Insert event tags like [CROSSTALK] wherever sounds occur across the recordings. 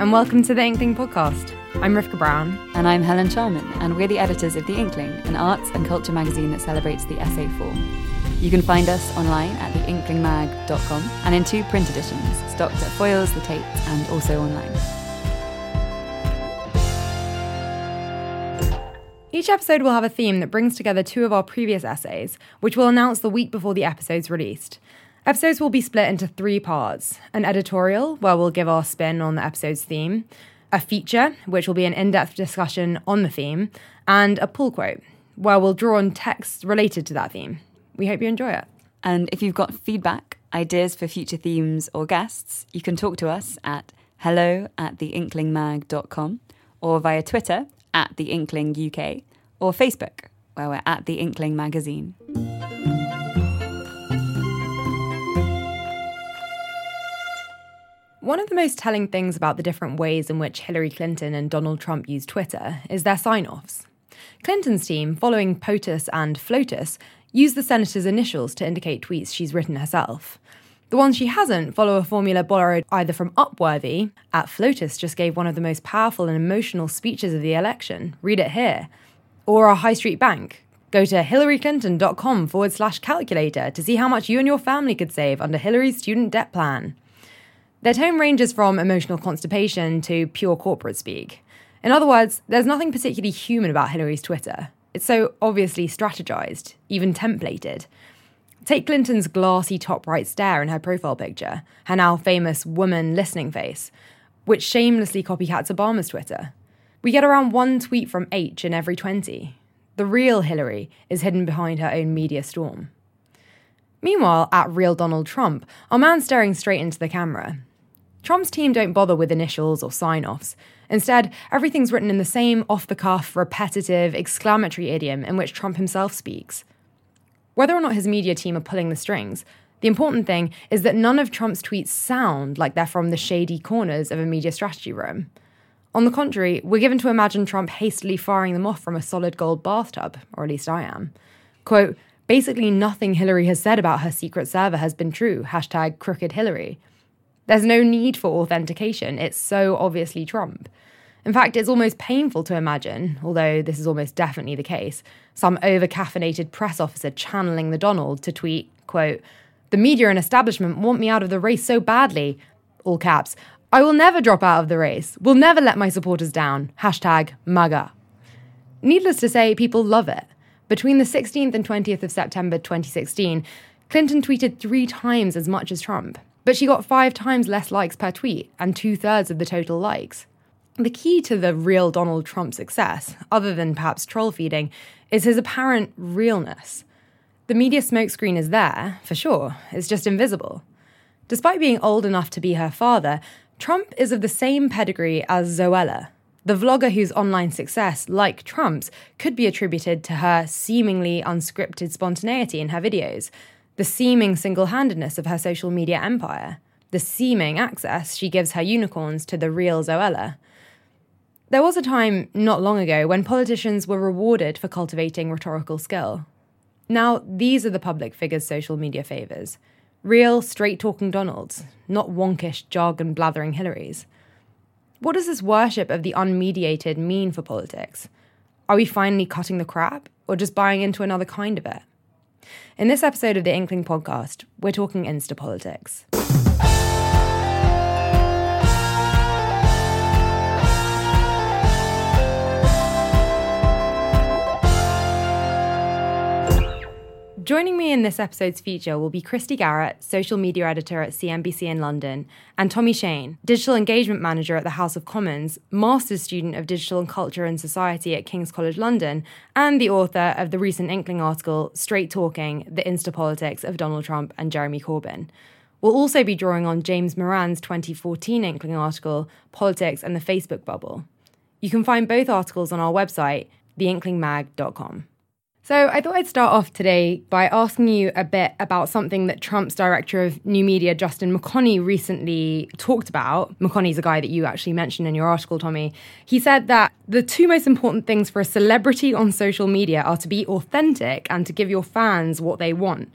And welcome to the Inkling podcast. I'm Rivka Brown. And I'm Helen Sharman, and we're the editors of The Inkling, an arts and culture magazine that celebrates the essay form. You can find us online at theinklingmag.com and in two print editions, stocked at Foyles, The Tate, and also online. Each episode will have a theme that brings together two of our previous essays, which we'll announce the week before the episode's released. Episodes will be split into three parts an editorial, where we'll give our spin on the episode's theme, a feature, which will be an in depth discussion on the theme, and a pull quote, where we'll draw on texts related to that theme. We hope you enjoy it. And if you've got feedback, ideas for future themes, or guests, you can talk to us at hello at theinklingmag.com or via Twitter at The Inkling or Facebook, where we're at The Inkling Magazine. One of the most telling things about the different ways in which Hillary Clinton and Donald Trump use Twitter is their sign offs. Clinton's team, following POTUS and FLOTUS, use the senator's initials to indicate tweets she's written herself. The ones she hasn't follow a formula borrowed either from Upworthy, at FLOTUS just gave one of the most powerful and emotional speeches of the election, read it here, or a high street bank. Go to hillaryclinton.com forward slash calculator to see how much you and your family could save under Hillary's student debt plan. Their tone ranges from emotional constipation to pure corporate speak. In other words, there's nothing particularly human about Hillary's Twitter. It's so obviously strategized, even templated. Take Clinton's glassy top right stare in her profile picture, her now famous woman listening face, which shamelessly copycats Obama's Twitter. We get around one tweet from H in every 20. The real Hillary is hidden behind her own media storm. Meanwhile, at Real Donald Trump, our man staring straight into the camera. Trump's team don't bother with initials or sign offs. Instead, everything's written in the same off the cuff, repetitive, exclamatory idiom in which Trump himself speaks. Whether or not his media team are pulling the strings, the important thing is that none of Trump's tweets sound like they're from the shady corners of a media strategy room. On the contrary, we're given to imagine Trump hastily firing them off from a solid gold bathtub, or at least I am. Quote, basically nothing Hillary has said about her secret server has been true, hashtag crooked Hillary. There's no need for authentication, it's so obviously Trump. In fact, it's almost painful to imagine, although this is almost definitely the case, some over caffeinated press officer channeling the Donald to tweet, quote, The media and establishment want me out of the race so badly, all caps, I will never drop out of the race, will never let my supporters down, hashtag MAGA. Needless to say, people love it. Between the 16th and 20th of September 2016, Clinton tweeted three times as much as Trump, but she got five times less likes per tweet and two thirds of the total likes. The key to the real Donald Trump success, other than perhaps troll feeding, is his apparent realness. The media smokescreen is there, for sure, it's just invisible. Despite being old enough to be her father, Trump is of the same pedigree as Zoella, the vlogger whose online success, like Trump's, could be attributed to her seemingly unscripted spontaneity in her videos, the seeming single handedness of her social media empire, the seeming access she gives her unicorns to the real Zoella. There was a time not long ago when politicians were rewarded for cultivating rhetorical skill. Now, these are the public figures' social media favours real, straight talking Donalds, not wonkish, jargon blathering Hillarys. What does this worship of the unmediated mean for politics? Are we finally cutting the crap or just buying into another kind of it? In this episode of the Inkling podcast, we're talking Insta politics. Joining me in this episode's feature will be Cristy Garratt, social media editor at CNBC in London, and Tommy Shane, digital engagement manager at the House of Commons, master's student of digital and culture and society at King's College London, and the author of the recent Inkling article, Straight Talking The Insta Politics of Donald Trump and Jeremy Corbyn. We'll also be drawing on James Moran's 2014 Inkling article, Politics and the Facebook Bubble. You can find both articles on our website, theinklingmag.com. So I thought I'd start off today by asking you a bit about something that Trump's director of new media, Justin McConney, recently talked about. McConney's a guy that you actually mentioned in your article, Tommy. He said that the two most important things for a celebrity on social media are to be authentic and to give your fans what they want.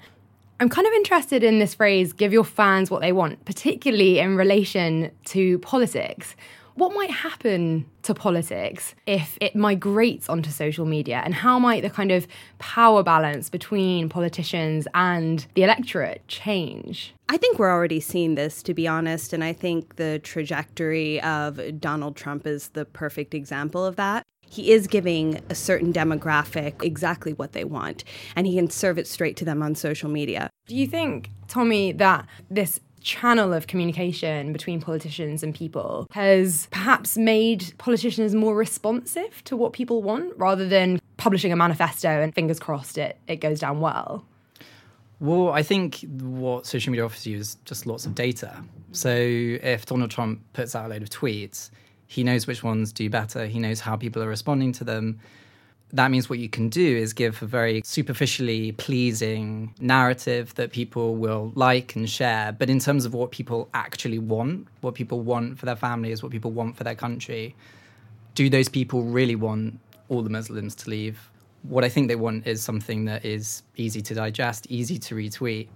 I'm kind of interested in this phrase, give your fans what they want, particularly in relation to politics. What might happen to politics if it migrates onto social media? And how might the kind of power balance between politicians and the electorate change? I think we're already seeing this, to be honest. And I think the trajectory of Donald Trump is the perfect example of that. He is giving a certain demographic exactly what they want, and he can serve it straight to them on social media. Do you think, Tommy, that this channel of communication between politicians and people has perhaps made politicians more responsive to what people want rather than publishing a manifesto and fingers crossed it, it goes down well? Well, I think what social media offers you is just lots of data. So if Donald Trump puts out a load of tweets, he knows which ones do better, he knows how people are responding to them that means what you can do is give a very superficially pleasing narrative that people will like and share. But in terms of what people actually want, what people want for their families, what people want for their country, do those people really want all the Muslims to leave? What I think they want is something that is easy to digest, easy to retweet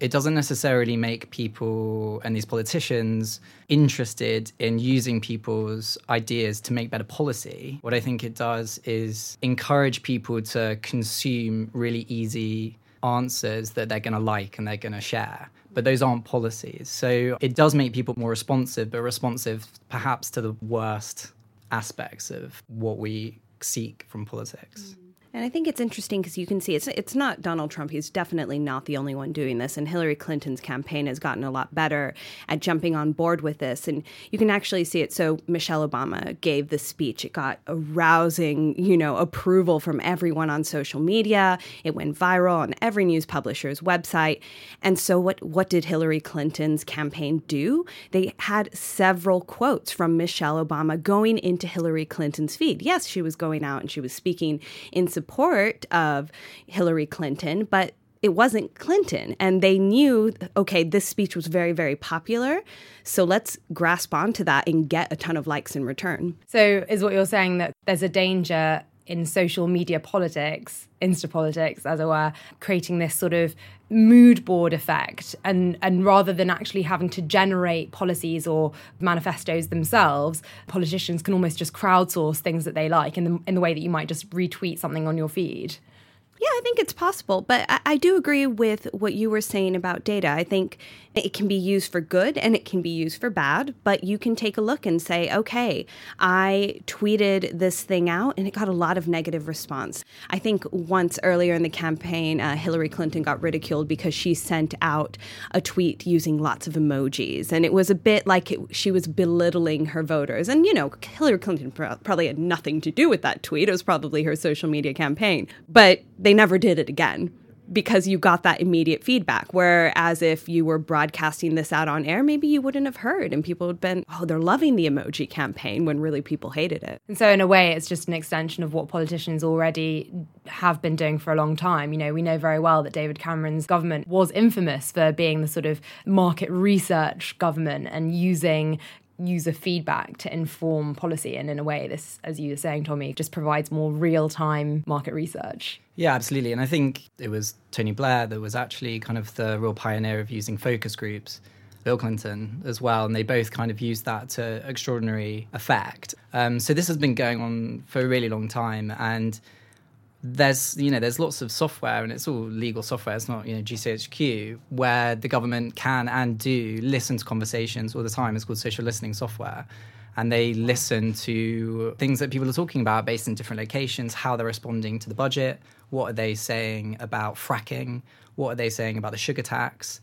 it doesn't necessarily make people and these politicians interested in using people's ideas to make better policy. What I think it does is encourage people to consume really easy answers that they're going to like and they're going to share. But those aren't policies. So it does make people more responsive, but responsive perhaps to the worst aspects of what we seek from politics. Mm-hmm. And I think it's interesting because you can see it's it's not Donald Trump. He's definitely not the only one doing this. And Hillary Clinton's campaign has gotten a lot better at jumping on board with this. And you can actually see it. So Michelle Obama gave the speech. It got a rousing, you know, approval from everyone on social media. It went viral on every news publisher's website. And so what what did Hillary Clinton's campaign do? They had several quotes from Michelle Obama going into Hillary Clinton's feed. Yes, she was going out and she was speaking in support of Hillary Clinton, but it wasn't Clinton. And they knew, okay, this speech was very, very popular. So let's grasp onto that and get a ton of likes in return. So, is what you're saying that there's a danger in social media politics, insta politics, as it were, creating this sort of mood board effect, and and rather than actually having to generate policies or manifestos themselves, politicians can almost just crowdsource things that they like in the in the way that you might just retweet something on your feed. Yeah, I think it's possible, but I, I, do agree with what you were saying about data. I think it can be used for good and it can be used for bad, but you can take a look and say, okay, I tweeted this thing out and it got a lot of negative response. I think once earlier in the campaign, uh, Hillary Clinton got ridiculed because she sent out a tweet using lots of emojis, and it was a bit like it, she was belittling her voters. And you know, Hillary Clinton probably had nothing to do with that tweet; it was probably her social media campaign, but they they never did it again because you got that immediate feedback. Whereas if you were broadcasting this out on air, maybe you wouldn't have heard and people would have been, oh, they're loving the emoji campaign when really people hated it. And so, in a way, it's just an extension of what politicians already have been doing for a long time. You know, we know very well that David Cameron's government was infamous for being the sort of market research government and using user feedback to inform policy. And in a way, this, as you were saying, Tommy, just provides more real time market research. Yeah, absolutely. And I think it was Tony Blair that was actually kind of the real pioneer of using focus groups. Bill Clinton as well, and they both kind of used that to extraordinary effect. Um, so this has been going on for a really long time, and there's you know there's lots of software and it's all legal software it's not you know gchq where the government can and do listen to conversations all the time. It's called social listening software. And they listen to things that people are talking about based in different locations how they're responding to the budget what are they saying about fracking what are they saying about the sugar tax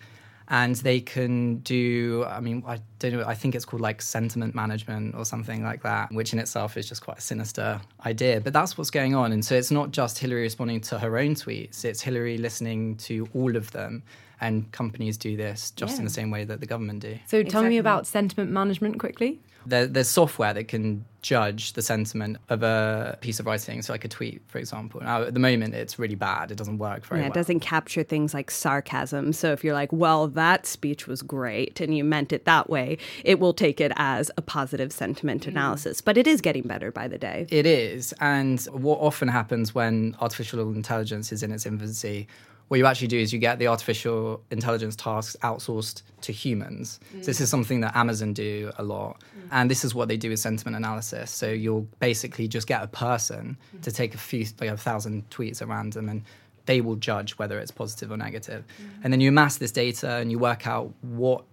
and they can do i mean i don't know i think it's called like sentiment management or something like that which in itself is just quite a sinister idea. But that's what's going on. And so it's not just hillary responding to her own tweets. It's hillary listening to all of them and companies do this just yeah. in the same way that the government do so tell exactly. me about sentiment management quickly there, there's software that can judge the sentiment of a piece of writing, so like a tweet, for example. Now, at the moment, it's really bad. It doesn't work very yeah, well. It doesn't capture things like sarcasm. So if you're like, well, that speech was great and you meant it that way, it will take it as a positive sentiment mm. analysis. But it is getting better by the day. It is. And what often happens when artificial intelligence is in its infancy what you actually do is you get the artificial intelligence tasks outsourced to humans. Mm. So this is something that Amazon do a lot. Mm. And this is what they do with sentiment analysis. So you'll basically just get a person mm. to take a few, like a thousand tweets at random and they will judge whether it's positive or negative. And then you amass this data and you work out what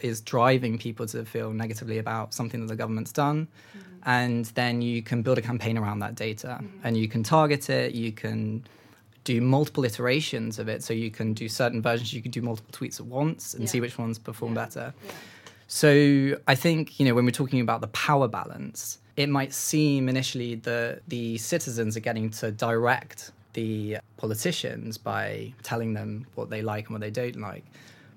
is driving people to feel negatively about something that the government's done. And then you can build a campaign around that data and you can target it, you can do multiple iterations of it. So you can do certain versions, you can do multiple tweets at once and yeah. see which ones perform yeah. better. Yeah. So I think, you know, when we're talking about the power balance, it might seem initially that the citizens are getting to direct the politicians by telling them what they like and what they don't like.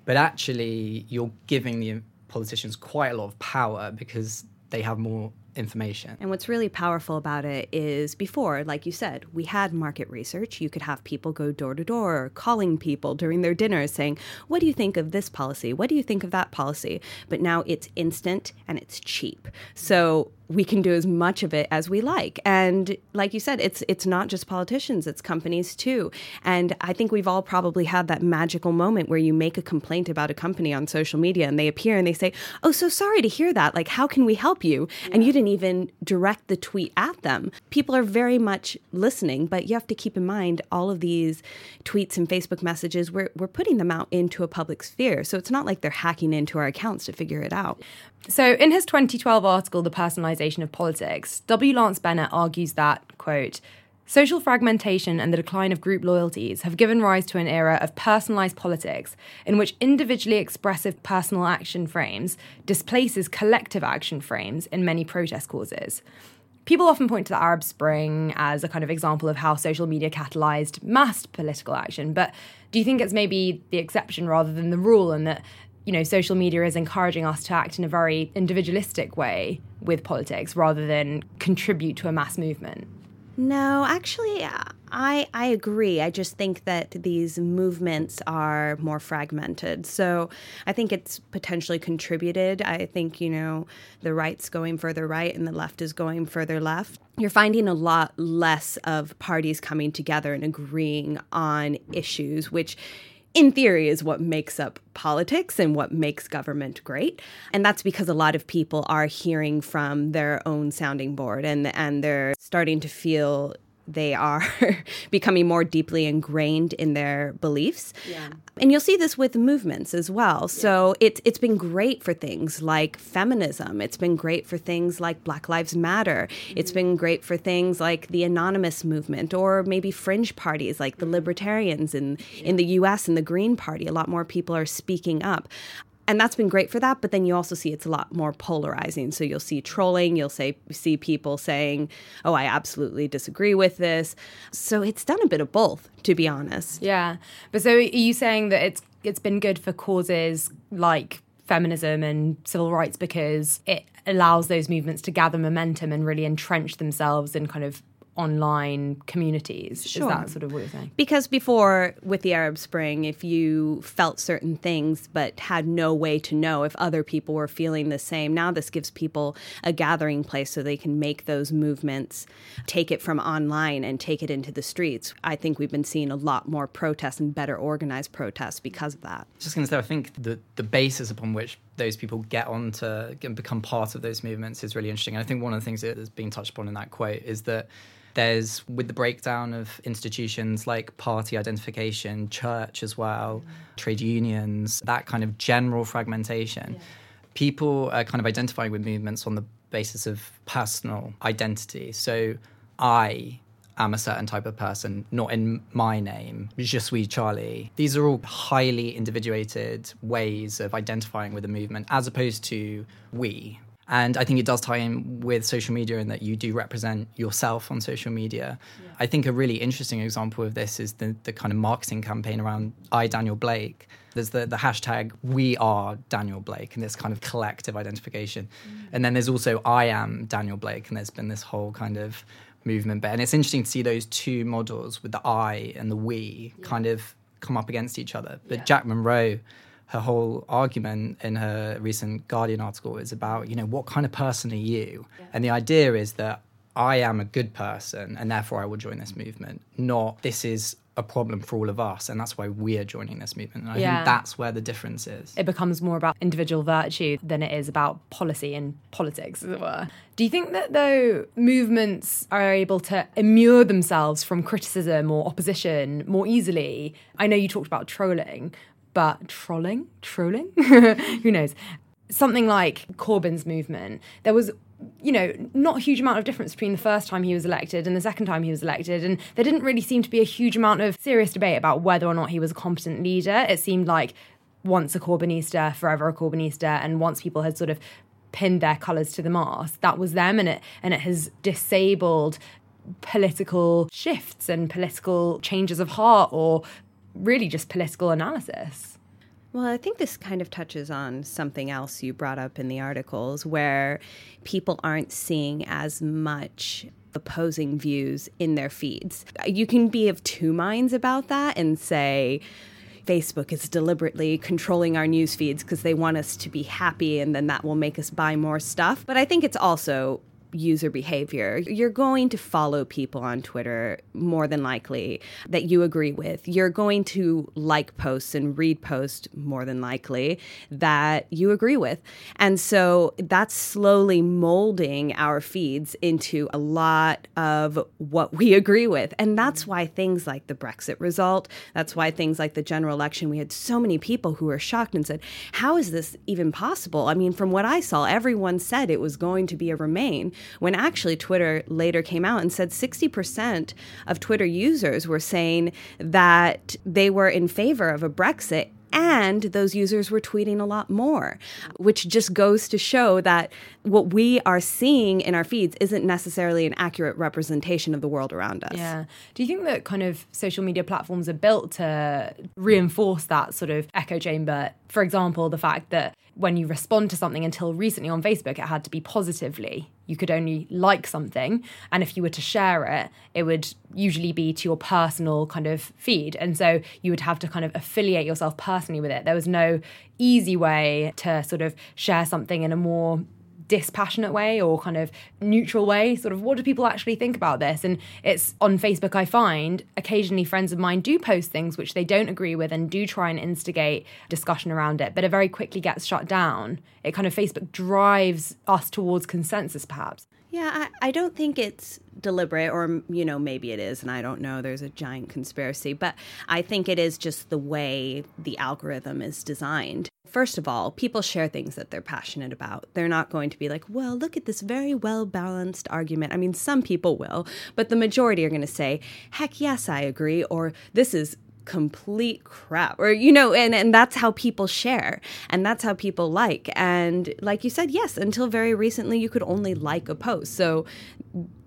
But actually, you're giving the politicians quite a lot of power because they have more information. And what's really powerful about it is before, like you said, we had market research. You could have people go door to door calling people during their dinners saying, What do you think of this policy? What do you think of that policy? But now it's instant and it's cheap. So we can do as much of it as we like. And like you said, it's it's not just politicians, it's companies too. And I think we've all probably had that magical moment where you make a complaint about a company on social media and they appear and they say, "Oh, so sorry to hear that. Like how can we help you?" Yeah. And you didn't even direct the tweet at them. People are very much listening, but you have to keep in mind all of these tweets and Facebook messages we're we're putting them out into a public sphere. So it's not like they're hacking into our accounts to figure it out. So, in his 2012 article, The Personalization of Politics, W. Lance Bennett argues that, quote, Social fragmentation and the decline of group loyalties have given rise to an era of personalized politics in which individually expressive personal action frames displaces collective action frames in many protest causes. People often point to the Arab Spring as a kind of example of how social media catalyzed mass political action, but do you think it's maybe the exception rather than the rule, and that you know, social media is encouraging us to act in a very individualistic way with politics rather than contribute to a mass movement. No, actually, I I agree. I just think that these movements are more fragmented. So I think it's potentially contributed. I think you know the right's going further right and the left is going further left. You're finding a lot less of parties coming together and agreeing on issues, which in theory, is what makes up politics and what makes government great. And that's because a lot of people are hearing from their own sounding board and, and they're starting to feel they are [LAUGHS] becoming more deeply ingrained in their beliefs. Yeah. And you'll see this with movements as well. Yeah. So it's it's been great for things like feminism. It's been great for things like Black Lives Matter. Mm-hmm. It's been great for things like the anonymous movement or maybe fringe parties like the libertarians in yeah. in the US and the Green Party. A lot more people are speaking up and that's been great for that but then you also see it's a lot more polarizing. So you'll see trolling you'll say see people saying oh i absolutely disagree with this. So it's done a bit of both to be honest. Yeah. But so are you saying that it's it's been good for causes like feminism and civil rights because it allows those movements to gather momentum and really entrench themselves in kind of online communities. Sure. Is that sort of what you're saying? Because before, with the Arab Spring, if you felt certain things but had no way to know if other people were feeling the same, now this gives people a gathering place so they can make those movements, take it from online and take it into the streets. I think we've been seeing a lot more protests and better organized protests because of that. Just going to say, I think the, the basis upon which those people get on to and become part of those movements is really interesting. And I think one of the things that has been touched upon in that quote is that there's with the breakdown of institutions like party identification, church as well, mm. trade unions, that kind of general fragmentation. Yeah. People are kind of identifying with movements on the basis of personal identity. So I am a certain type of person, not in my name, je suis Charlie. These are all highly individuated ways of identifying with a movement as opposed to we, and I think it does tie in with social media in that you do represent yourself on social media. Yeah. I think a really interesting example of this is the, the kind of marketing campaign around I, Daniel Blake. There's the, the hashtag we are Daniel Blake and this kind of collective identification. Mm. And then there's also I am Daniel Blake and there's been this whole kind of movement. But, and it's interesting to see those two models with the I and the we yeah. kind of come up against each other. But yeah. Jack Monroe her whole argument in her recent Guardian article is about, you know, what kind of person are you? Yeah. And the idea is that I am a good person and therefore I will join this movement, not this is a problem for all of us and that's why we are joining this movement. And I Yeah. think that's where the difference is. it becomes more about individual virtue than it is about policy and politics, as it were. Do you think that, though, movements are able to immure themselves from criticism or opposition more easily? I know you talked about trolling, but trolling? Trolling? [LAUGHS] Who knows? Something like Corbyn's movement, there was you know, not a huge amount of difference between the first time he was elected and the second time he was elected. And there didn't really seem to be a huge amount of serious debate about whether or not he was a competent leader. It seemed like once a Corbynista, forever a Corbynista, and once people had sort of pinned their colours to the mast, that was them, and it and it has disabled political shifts and political changes of heart, or really just political analysis. Well, I think this kind of touches on something else you brought up in the articles where people aren't seeing as much opposing views in their feeds. You can be of two minds about that and say, Facebook is deliberately controlling our news feeds because they want us to be happy and then that will make us buy more stuff. But I think it's also user behavior. You're going to follow people on Twitter more than likely that you agree with. You're going to like posts and read posts more than likely that you agree with. And so that's slowly molding our feeds into a lot of what we agree with. And that's why things like the Brexit result, that's why things like the general election, we had so many people who were shocked and said, How is this even possible? I mean, from what I saw, everyone said it was going to be a remain when actually Twitter later came out and said 60% of Twitter users were saying that they were in favor of a Brexit. And those users were tweeting a lot more, which just goes to show that what we are seeing in our feeds isn't necessarily an accurate representation of the world around us. Yeah. Do you think that kind of social media platforms are built to reinforce that sort of echo chamber? For example, the fact that when you respond to something until recently on Facebook, it had to be positively. You could only like something. And if you were to share it, it would usually be to your personal kind of feed. And so you would have to kind of affiliate yourself personally with it. There was no easy way to sort of share something in a more dispassionate way or kind of neutral way sort of what do people actually think about this? And it's on facebook i find occasionally friends of mine do post things which they don't agree with and do try and instigate discussion around it but it very quickly gets shut down. It kind of facebook drives us towards consensus perhaps Yeah, I, I don't think it's deliberate, or, you know, maybe it is, and I don't know. There's a giant conspiracy, but I think it is just the way the algorithm is designed. First of all, people share things that they're passionate about. They're not going to be like, well, look at this very well balanced argument. I mean, some people will, but the majority are going to say, heck yes, I agree, or this is complete crap. Or you know and and that's how people share and that's how people like. And like you said yes until very recently you could only like a post. So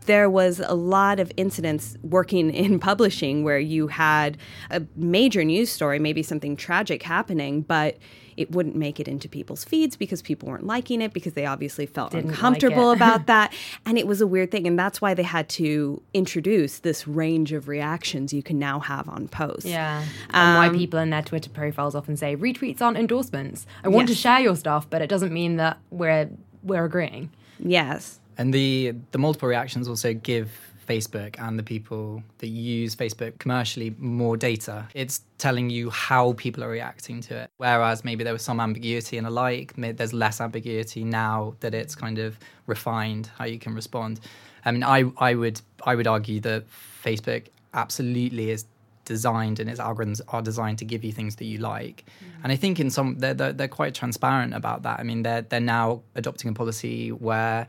there was a lot of incidents working in [LAUGHS] publishing where you had a major news story maybe something tragic happening but it wouldn't make it into people's feeds because people weren't liking it because they obviously felt Didn't uncomfortable it. about [LAUGHS] that. And it was a weird thing and that's why they had to introduce this range of reactions you can now have on posts. Yeah. And why um, people in their twitter profiles often say retweets aren't endorsements. I want to share your stuff but it doesn't mean that we're we're agreeing. Yes And the the multiple reactions also give Facebook and the people that use Facebook commercially more data. It's telling you how people are reacting to it. Whereas maybe there was some ambiguity and a like, there's less ambiguity now that it's kind of refined how you can respond. I mean, I I would I would argue that Facebook absolutely is designed and its algorithms are designed to give you things that you like. Mm. And I think in some they're, they're they're quite transparent about that. I mean, they're they're now adopting a policy where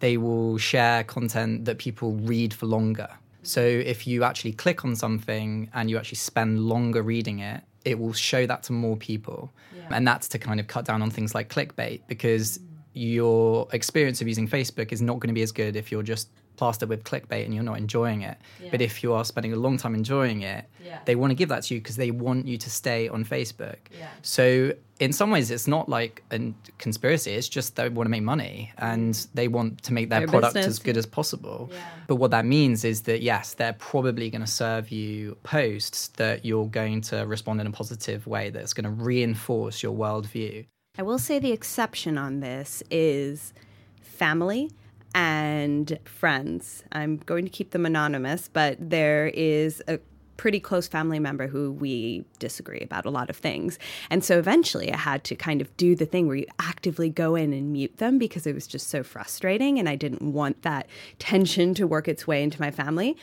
they will share content that people read for longer. So if you actually click on something and you actually spend longer reading it, it will show that to more people. And that's to kind of cut down on things like clickbait because mm. your experience of using Facebook is not going to be as good if you're just plastered with clickbait and you're not enjoying it. But if you are spending a long time enjoying it, Yeah. they want to give that to you because they want you to stay on Facebook. Yeah. So in some ways, it's not like a conspiracy. It's just they want to make money and they want to make their, Their product business. as good as possible. Yeah. But what that means is that yes, they're probably going to serve you posts that you're going to respond in a positive way that's going to reinforce your worldview. I will say the exception on this is family and friends. I'm going to keep them anonymous, but there is a pretty close family member who we disagree about a lot of things. And so eventually I had to kind of do the thing where you actively go in and mute them because it was just so frustrating and I didn't want that tension to work its way into my family.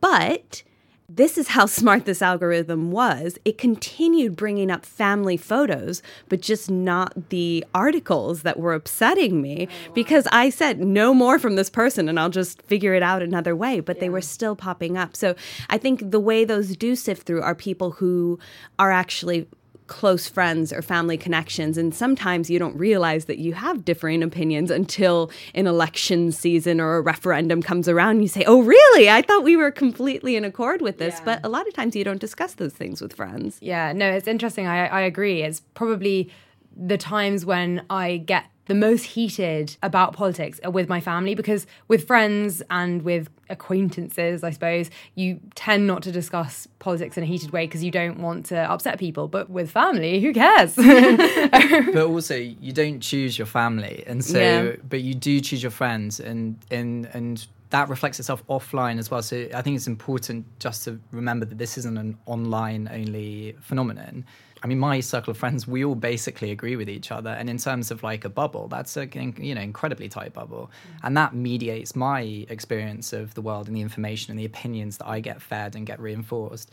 But this is how smart this algorithm was. It continued bringing up family photos, but just not the articles that were upsetting me oh, wow. because I said no more from this person and I'll just figure it out another way. But yeah. they were still popping up. So I think the way those do sift through are people who are actually close friends or family connections. And sometimes you don't realize that you have differing opinions until an election season or a referendum comes around. You say, Oh, really? I thought we were completely in accord with this. Yeah. But a lot of times you don't discuss those things with friends. Yeah, no, it's interesting. I, I agree. It's probably the times when I get the most heated about politics are with my family because with friends and with acquaintances, I suppose, you tend not to discuss politics in a heated way because you don't want to upset people. But with family, who cares? [LAUGHS] but also, you don't choose your family, and so, yeah. but you do choose your friends, and and and that reflects itself offline as well. So I think it's important just to remember that this isn't an online only phenomenon. I mean, my circle of friends, we all basically agree with each other. And in terms of like a bubble, that's a you know incredibly tight bubble, mm. and that mediates my experience of the world and the information and the opinions that I get fed and get reinforced.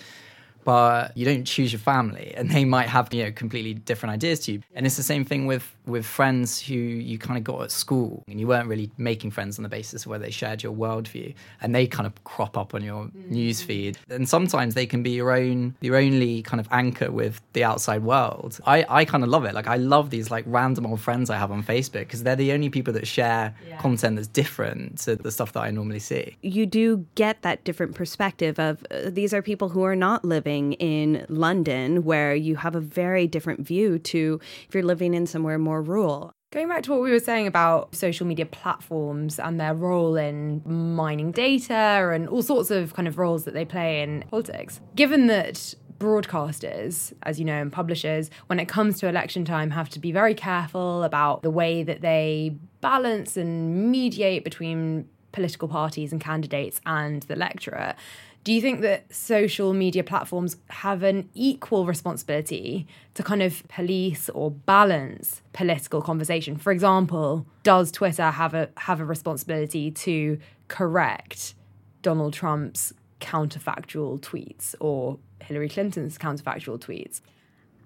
But you don't choose your family and they might have you know completely different ideas to you. And it's the same thing with with friends who you kind of got at school and you weren't really making friends on the basis of where they shared your worldview and they kind of crop up on your mm. news feed and sometimes they can be your own your only kind of anchor with the outside world i i kind of love it like i love these like random old friends i have on facebook because they're the only people that share yeah. content that's different to the stuff that i normally see you do get that different perspective of uh, these are people who are not living living in London, where you have a very different view to if you're living in somewhere more rural. Going back to what we were saying about social media platforms and their role in mining data and all sorts of kind of roles that they play in politics, given that broadcasters, as you know, and publishers, when it comes to election time, have to be very careful about the way that they balance and mediate between political parties and candidates and the electorate. Do you think that social media platforms have an equal responsibility to kind of police or balance political conversation? For example, does Twitter have a have a responsibility to correct Donald Trump's counterfactual tweets or Hillary Clinton's counterfactual tweets?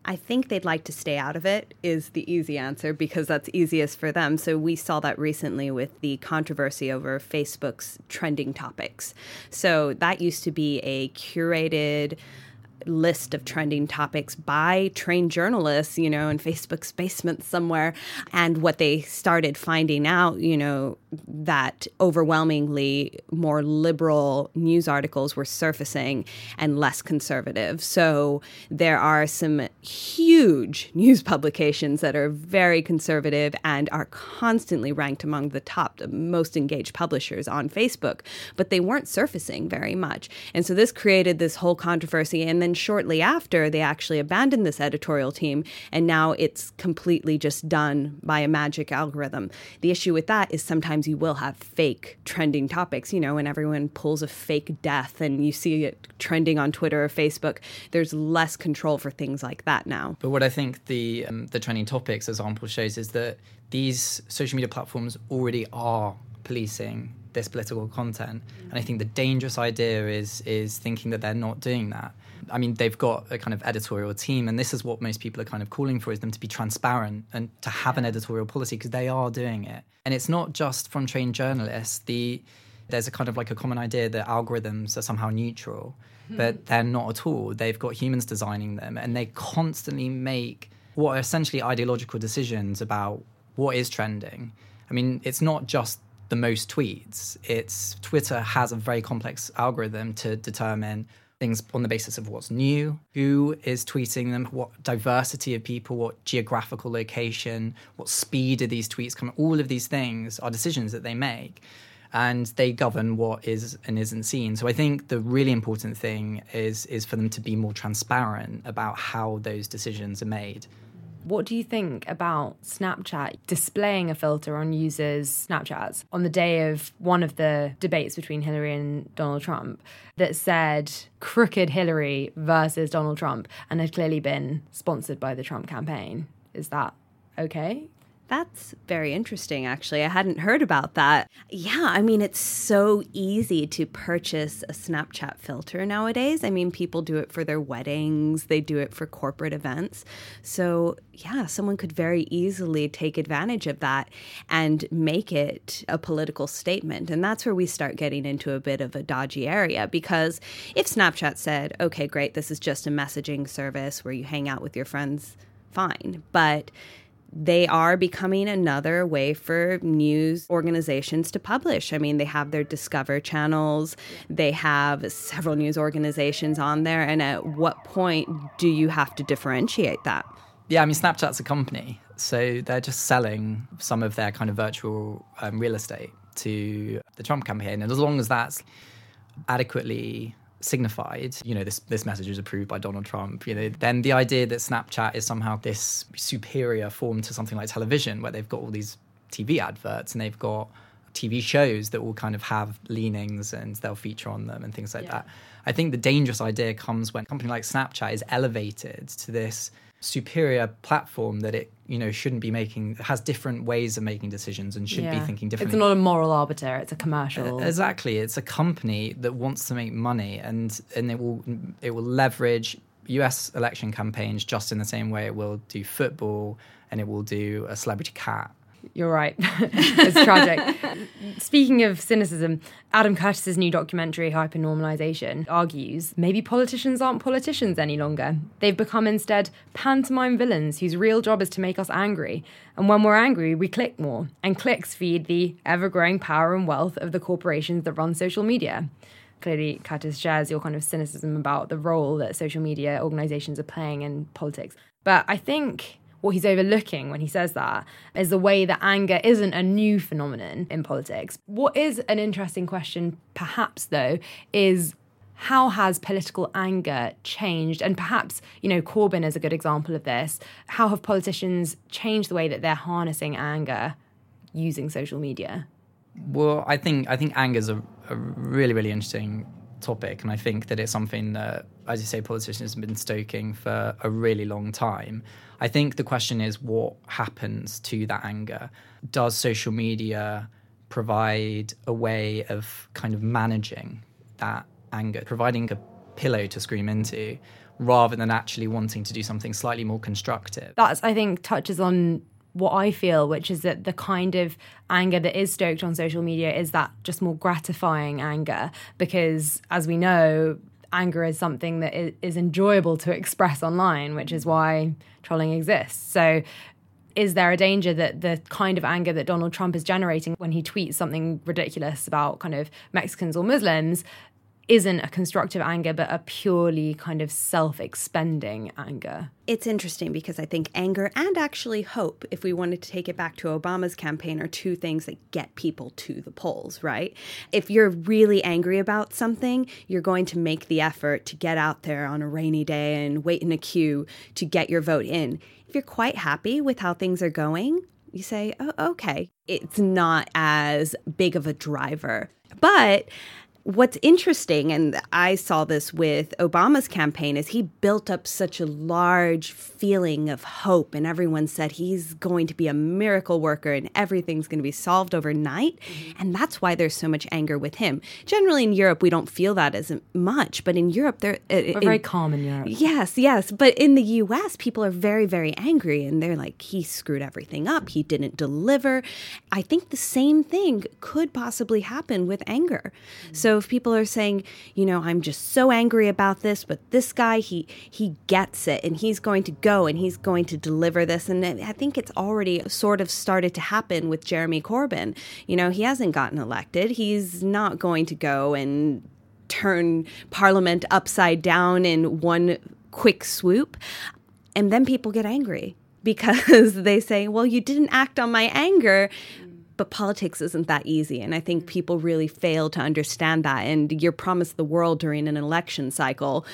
I think they'd like to stay out of it, is the easy answer because that's easiest for them. So we saw that recently with the controversy over Facebook's trending topics. So that used to be a curated, list of trending topics by trained journalists, you know, in Facebook's basement somewhere. And what they started finding out, you know, that overwhelmingly more liberal news articles were surfacing and less conservative. So there are some huge [LAUGHS] news publications that are very conservative and are constantly ranked among the top, most engaged publishers on Facebook, but they weren't surfacing very much. And so this created this whole controversy. And then shortly after, they actually abandoned this editorial team, and now it's completely just done by a magic algorithm. The issue with that is sometimes you will have fake trending topics, you know, when everyone pulls a fake death and you see it trending on Twitter or Facebook. There's less control for things like that now. But what I think the um, the trending topics example shows is that these social media platforms already are policing this political content. And I think the dangerous idea is is thinking that they're not doing that. I mean, they've got a kind of editorial team, and this is what most people are kind of calling for: is them to be transparent and to have an editorial policy because they are doing it. And it's not just from trained journalists. The there's a kind of like a common idea that algorithms are somehow neutral, hmm. but they're not at all. They've got humans designing them, and they constantly make what are essentially ideological decisions about what is trending. I mean, it's not just the most tweets. It's Twitter has a very complex algorithm to determine things on the basis of what's new, who is tweeting them, what diversity of people, what geographical location, what speed are these tweets coming. All of these things are decisions that they make. And they govern what is and isn't seen. So I think the really important thing is is for them to be more transparent about how those decisions are made. What do you think about Snapchat displaying a filter on users' Snapchats on the day of one of the debates between Hillary and Donald Trump that said crooked Hillary versus Donald Trump and had clearly been sponsored by the Trump campaign? Is that okay? That's very interesting, actually. I hadn't heard about that. Yeah, I mean, it's so easy to purchase a Snapchat filter nowadays. I mean, people do it for their weddings, they do it for corporate events. So, yeah, someone could very easily take advantage of that and make it a political statement. And that's where we start getting into a bit of a dodgy area because if Snapchat said, okay, great, this is just a messaging service where you hang out with your friends, fine. But they are becoming another way for news organizations to publish. I mean, they have their Discover channels, they have several news organizations on there. And at what point do you have to differentiate that? Yeah, I mean, Snapchat's a company, so they're just selling some of their kind of virtual um, real estate to the Trump campaign. And as long as that's adequately signified, you know, this this message is approved by Donald Trump, you know, then the idea that Snapchat is somehow this superior form to something like television, where they've got all these TV adverts and they've got TV shows that will kind of have leanings and they'll feature on them and things like yeah. that. I think the dangerous idea comes when a company like Snapchat is elevated to this superior platform that it you know shouldn't be making has different ways of making decisions and should yeah. be thinking differently. It's not a moral arbiter; it's a commercial. Exactly, it's a company that wants to make money, and and it will it will leverage U.S. election campaigns just in the same way it will do football and it will do a celebrity cat you're right. [LAUGHS] it's tragic. [LAUGHS] Speaking of cynicism, Adam Curtis's new documentary, Hypernormalization, argues maybe politicians aren't politicians any longer. They've become instead pantomime villains whose real job is to make us angry. And when we're angry, we click more. And clicks feed the ever growing power and wealth of the corporations that run social media. Clearly, Curtis shares your kind of cynicism about the role that social media organizations are playing in politics. But I think what he's overlooking when he says that is the way that anger isn't a new phenomenon in politics. What is an interesting question, perhaps, though, is how has political anger changed? And perhaps, you know, Corbyn is a good example of this. How have politicians changed the way that they're harnessing anger using social media? Well, I think I think anger is a, a really, really interesting topic, and I think that it's something that, as you say, politicians have been stoking for a really long time. I think the question is what happens to that anger? Does social media provide a way of kind of managing that anger, providing a pillow to scream into? Rather than actually wanting to do something slightly more constructive. That's, I think, touches on what I feel, which is that the kind of anger that is stoked on social media is that just more gratifying anger. Because as we know, anger is something that is enjoyable to express online, which is why trolling exists. So, is there a danger that the kind of anger that Donald Trump is generating when he tweets something ridiculous about kind of Mexicans or Muslims isn't a constructive anger, but a purely kind of self expending anger. It's interesting because I think anger and actually hope, if we wanted to take it back to Obama's campaign, are two things that get people to the polls, right? If you're really angry about something, you're going to make the effort to get out there on a rainy day and wait in a queue to get your vote in. If you're quite happy with how things are going, you say, oh, okay, it's not as big of a driver. But what's interesting, and I saw this with Obama's campaign, is he built up such a large feeling of hope, and everyone said he's going to be a miracle worker and everything's going to be solved overnight. Mm-hmm. And that's why there's so much anger with him. Generally, in Europe, we don't feel that as much, but in Europe, they're uh, We're very calm in Europe. Yes, yes. But in the US, people are very, very angry, and they're like, he screwed everything up, he didn't deliver. I think the same thing could possibly happen with anger. Mm-hmm. So if people are saying, you know, I'm just so angry about this, but this guy, he he gets it and he's going to go and he's going to deliver this. And I think it's already sort of started to happen with Jeremy Corbyn. You know, he hasn't gotten elected. He's not going to go and turn parliament upside down in one quick swoop. And then people get angry [LAUGHS] because they say, well, you didn't act on my anger but politics isn't that easy. And I think mm. people really fail to understand that. And you're promised the world during an election cycle,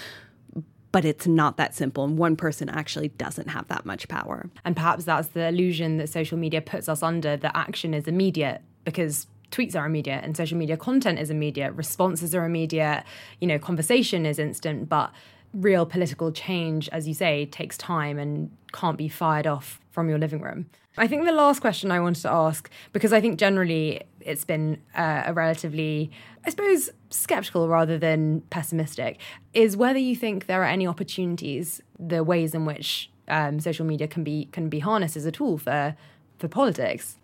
but it's not that simple. And one person actually doesn't have that much power. And perhaps that's the illusion that social media puts us under that action is immediate because tweets are immediate and social media content is immediate, responses are immediate, you know, conversation is instant, but real political change, as you say, takes time and can't be fired off from your living room. I think the last question I wanted to ask, because I think generally it's been uh, a relatively, I suppose, skeptical rather than pessimistic, is whether you think there are any opportunities, the ways in which um, social media can be can be harnessed as a tool for for politics.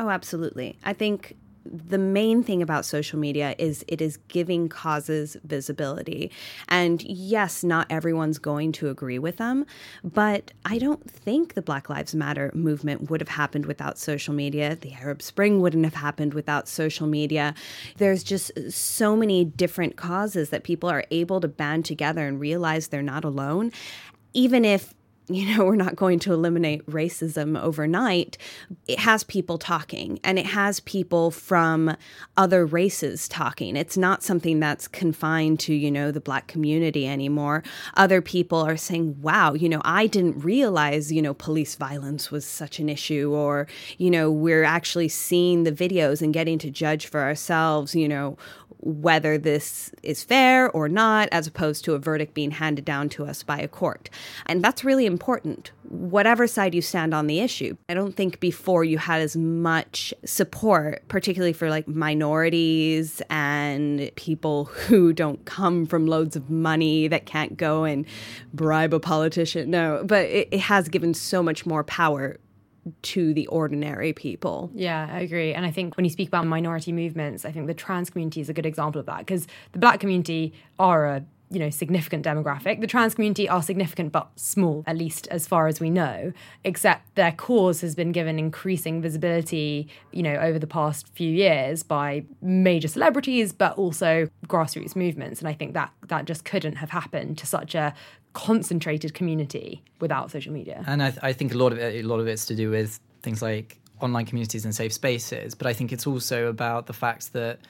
Oh, absolutely. I think the main thing about social media is it is giving causes visibility. And yes, not everyone's going to agree with them, but I don't think the Black Lives Matter movement would have happened without social media. The Arab Spring wouldn't have happened without social media. There's just so many different causes that people are able to band together and realize they're not alone. Even if you know, [LAUGHS] we're not going to eliminate racism overnight. It has people talking and it has people from other races talking. It's not something that's confined to, you know, the black community anymore. Other people are saying, wow, you know, I didn't realize, you know, police violence was such an issue, or, you know, we're actually seeing the videos and getting to judge for ourselves, you know, whether this is fair or not, as opposed to a verdict being handed down to us by a court. And that's really important, whatever side you stand on the issue. I don't think before you had as much support, particularly for like minorities and people who don't come from loads of money that can't go and bribe a politician. No, but it, it has given so much more power to the ordinary people. Yeah, I agree. And I think when you speak about minority movements, I think the trans community is a good example of that because the black community are a you know significant demographic the trans community are significant but small at least as far as we know except their cause has been given increasing visibility you know over the past few years by major celebrities but also grassroots movements and i think that that just couldn't have happened to such a concentrated community without social media. And I, th- I think a lot of it, a lot of it's to do with things like online communities and safe spaces. But I think it's also about the fact that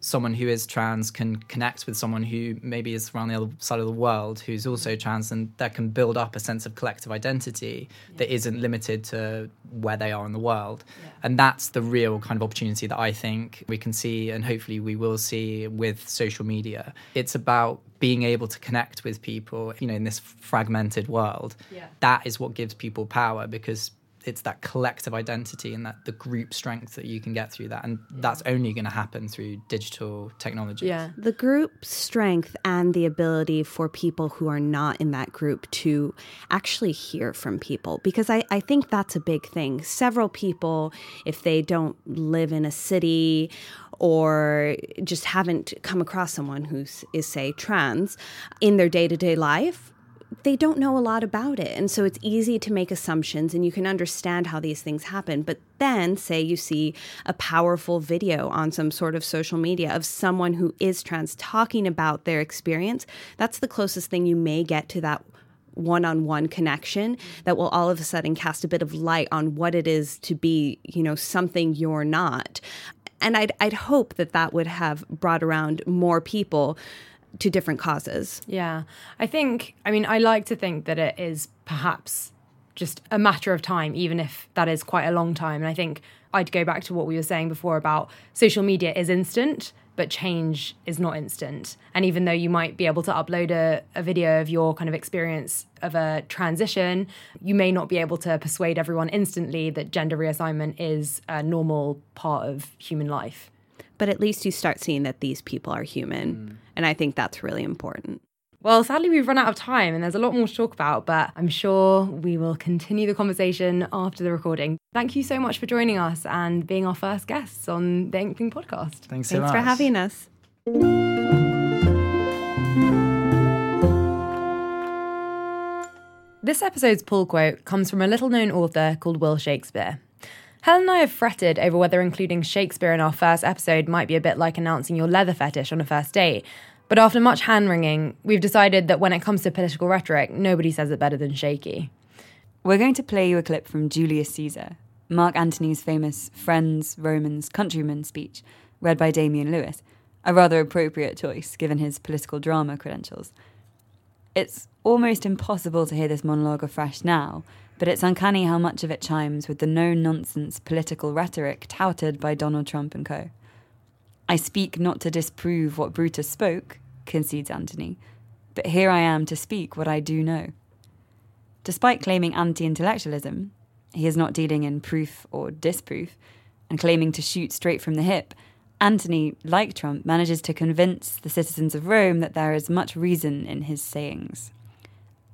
someone who is trans can connect with someone who maybe is around the other side of the world who's also trans and that can build up a sense of collective identity yeah. that isn't limited to where they are in the world yeah. and that's the real kind of opportunity that i think we can see and hopefully we will see with social media it's about being able to connect with people you know in this fragmented world yeah. that is what gives people power because it's that collective identity and that the group strength that you can get through that. And that's only going to happen through digital technology yeah. The group strength and the ability for people who are not in that group to actually hear from people. Because i, I think that's a big thing. Several people if they don't live in a city or just haven't come across someone who is say trans in their day-to-day life they don't know a lot about it. And so it's easy to make assumptions and you can understand how these things happen. But then, say you see a powerful video on some sort of social media of someone who is trans talking about their experience, that's the closest thing you may get to that one on one connection that will all of a sudden cast a bit of light on what it is to be, you know, something you're not. And I'd, I'd hope that that would have brought around more people to different causes. Yeah. I think, I mean, I like to think that it is perhaps just a matter of time, even if that is quite a long time. And I think I'd go back to what we were saying before about social media is instant, but change is not instant. And even though you might be able to upload a, a video of your kind of experience of a transition, you may not be able to persuade everyone instantly that gender reassignment is a normal part of human life but at least you start seeing that these people are human. Mm. And I think that's really important. Well, sadly, we've run out of time and there's a lot more to talk about, but I'm sure we will continue the conversation after the recording. Thank you so much for joining us and being our first guests on the Inkling podcast. Thanks so Thanks much. for having us. This episode's pull quote comes from a little known author called Will Shakespeare. Helen and I have fretted over whether including Shakespeare in our first episode might be a bit like announcing your leather fetish on a first date. But after much hand wringing, we've decided that when it comes to political rhetoric, nobody says it better than Shaky. We're going to play you a clip from Julius Caesar, Mark Antony's famous Friends, Romans, Countrymen speech, read by Damian Lewis, a rather appropriate choice given his political drama credentials. It's almost impossible to hear this monologue afresh now, but it's uncanny how much of it chimes with the no nonsense political rhetoric touted by Donald Trump and co. I speak not to disprove what Brutus spoke, concedes Antony, but here I am to speak what I do know. Despite claiming anti intellectualism, he is not dealing in proof or disproof, and claiming to shoot straight from the hip. Antony, like Trump, manages to convince the citizens of Rome that there is much reason in his sayings.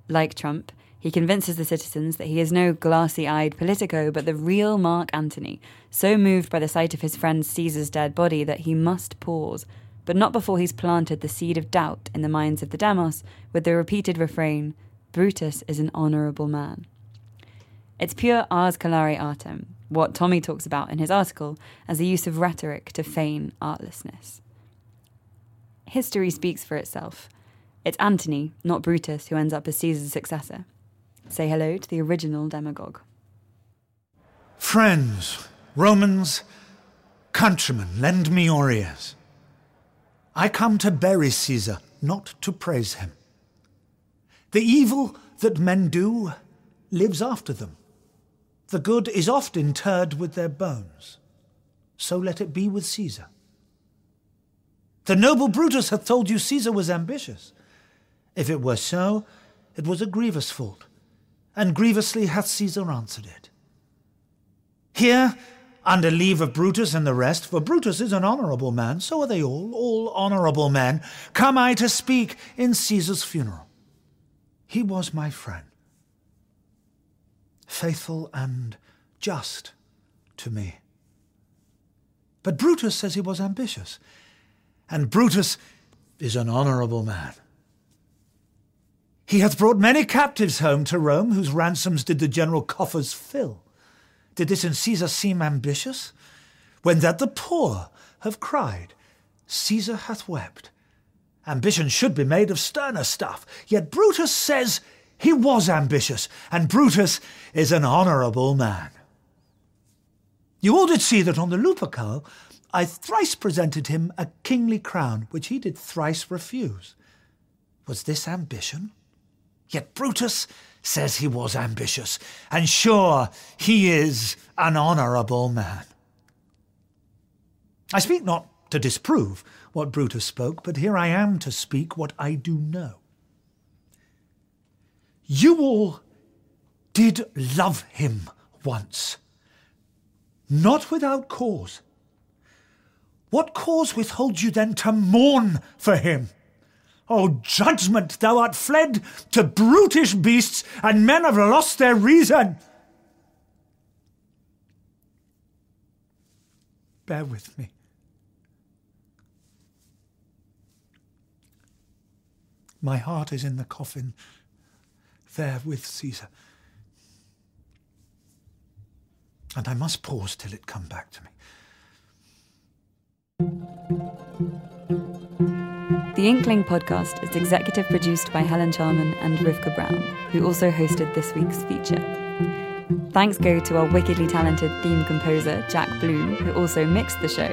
Like Trump, he convinces the citizens that he is no glassy eyed politico, but the real Mark Antony, so moved by the sight of his friend Caesar's dead body that he must pause, but not before he's planted the seed of doubt in the minds of the Demos with the repeated refrain Brutus is an honourable man. It's pure ars celare artem, what Tommy talks about in his article as the use of rhetoric to feign artlessness. History speaks for itself. It's Antony, not Brutus, who ends up as Caesar's successor. Say hello to the original demagogue. Friends, Romans, countrymen, lend me your ears. I come to bury Caesar, not to praise him. The evil that men do lives after them. The good is oft interred with their bones. So let it be with Caesar. The noble Brutus hath told you Caesar was ambitious. If it were so, it was a grievous fault and grievously hath Caesar answered it. Here, under leave of Brutus and the rest, for Brutus is an honourable man, so are they all, all honourable men, come I to speak in Caesar's funeral. He was my friend, faithful and just to me. But Brutus says he was ambitious, and Brutus is an honourable man. He hath brought many captives home to Rome, whose ransoms did the general coffers fill. Did this in Caesar seem ambitious? When that the poor have cried, Caesar hath wept. Ambition should be made of sterner stuff, yet Brutus says he was ambitious, and Brutus is an honourable man. You all did see that on the Lupercal I thrice presented him a kingly crown, which he did thrice refuse. Was this ambition? Yet Brutus says he was ambitious, and sure he is an honourable man. I speak not to disprove what Brutus spoke, but here I am to speak what I do know. You all did love him once, not without cause. What cause withholds you then to mourn for him? O judgment, thou art fled to brutish beasts, and men have lost their reason. Bear with me. My heart is in the coffin, there with Caesar. And I must pause till it come back to me. The Inkling podcast is executive produced by Helen Charman and Rivka Brown, who also hosted this week's feature. Thanks go to our wickedly talented theme composer, Jack Bloom, who also mixed the show,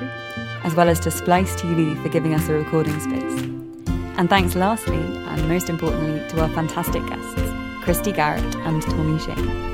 as well as to Splice TV for giving us a recording space. And thanks lastly, and most importantly, to our fantastic guests, Cristy Garratt and Tommy Shane.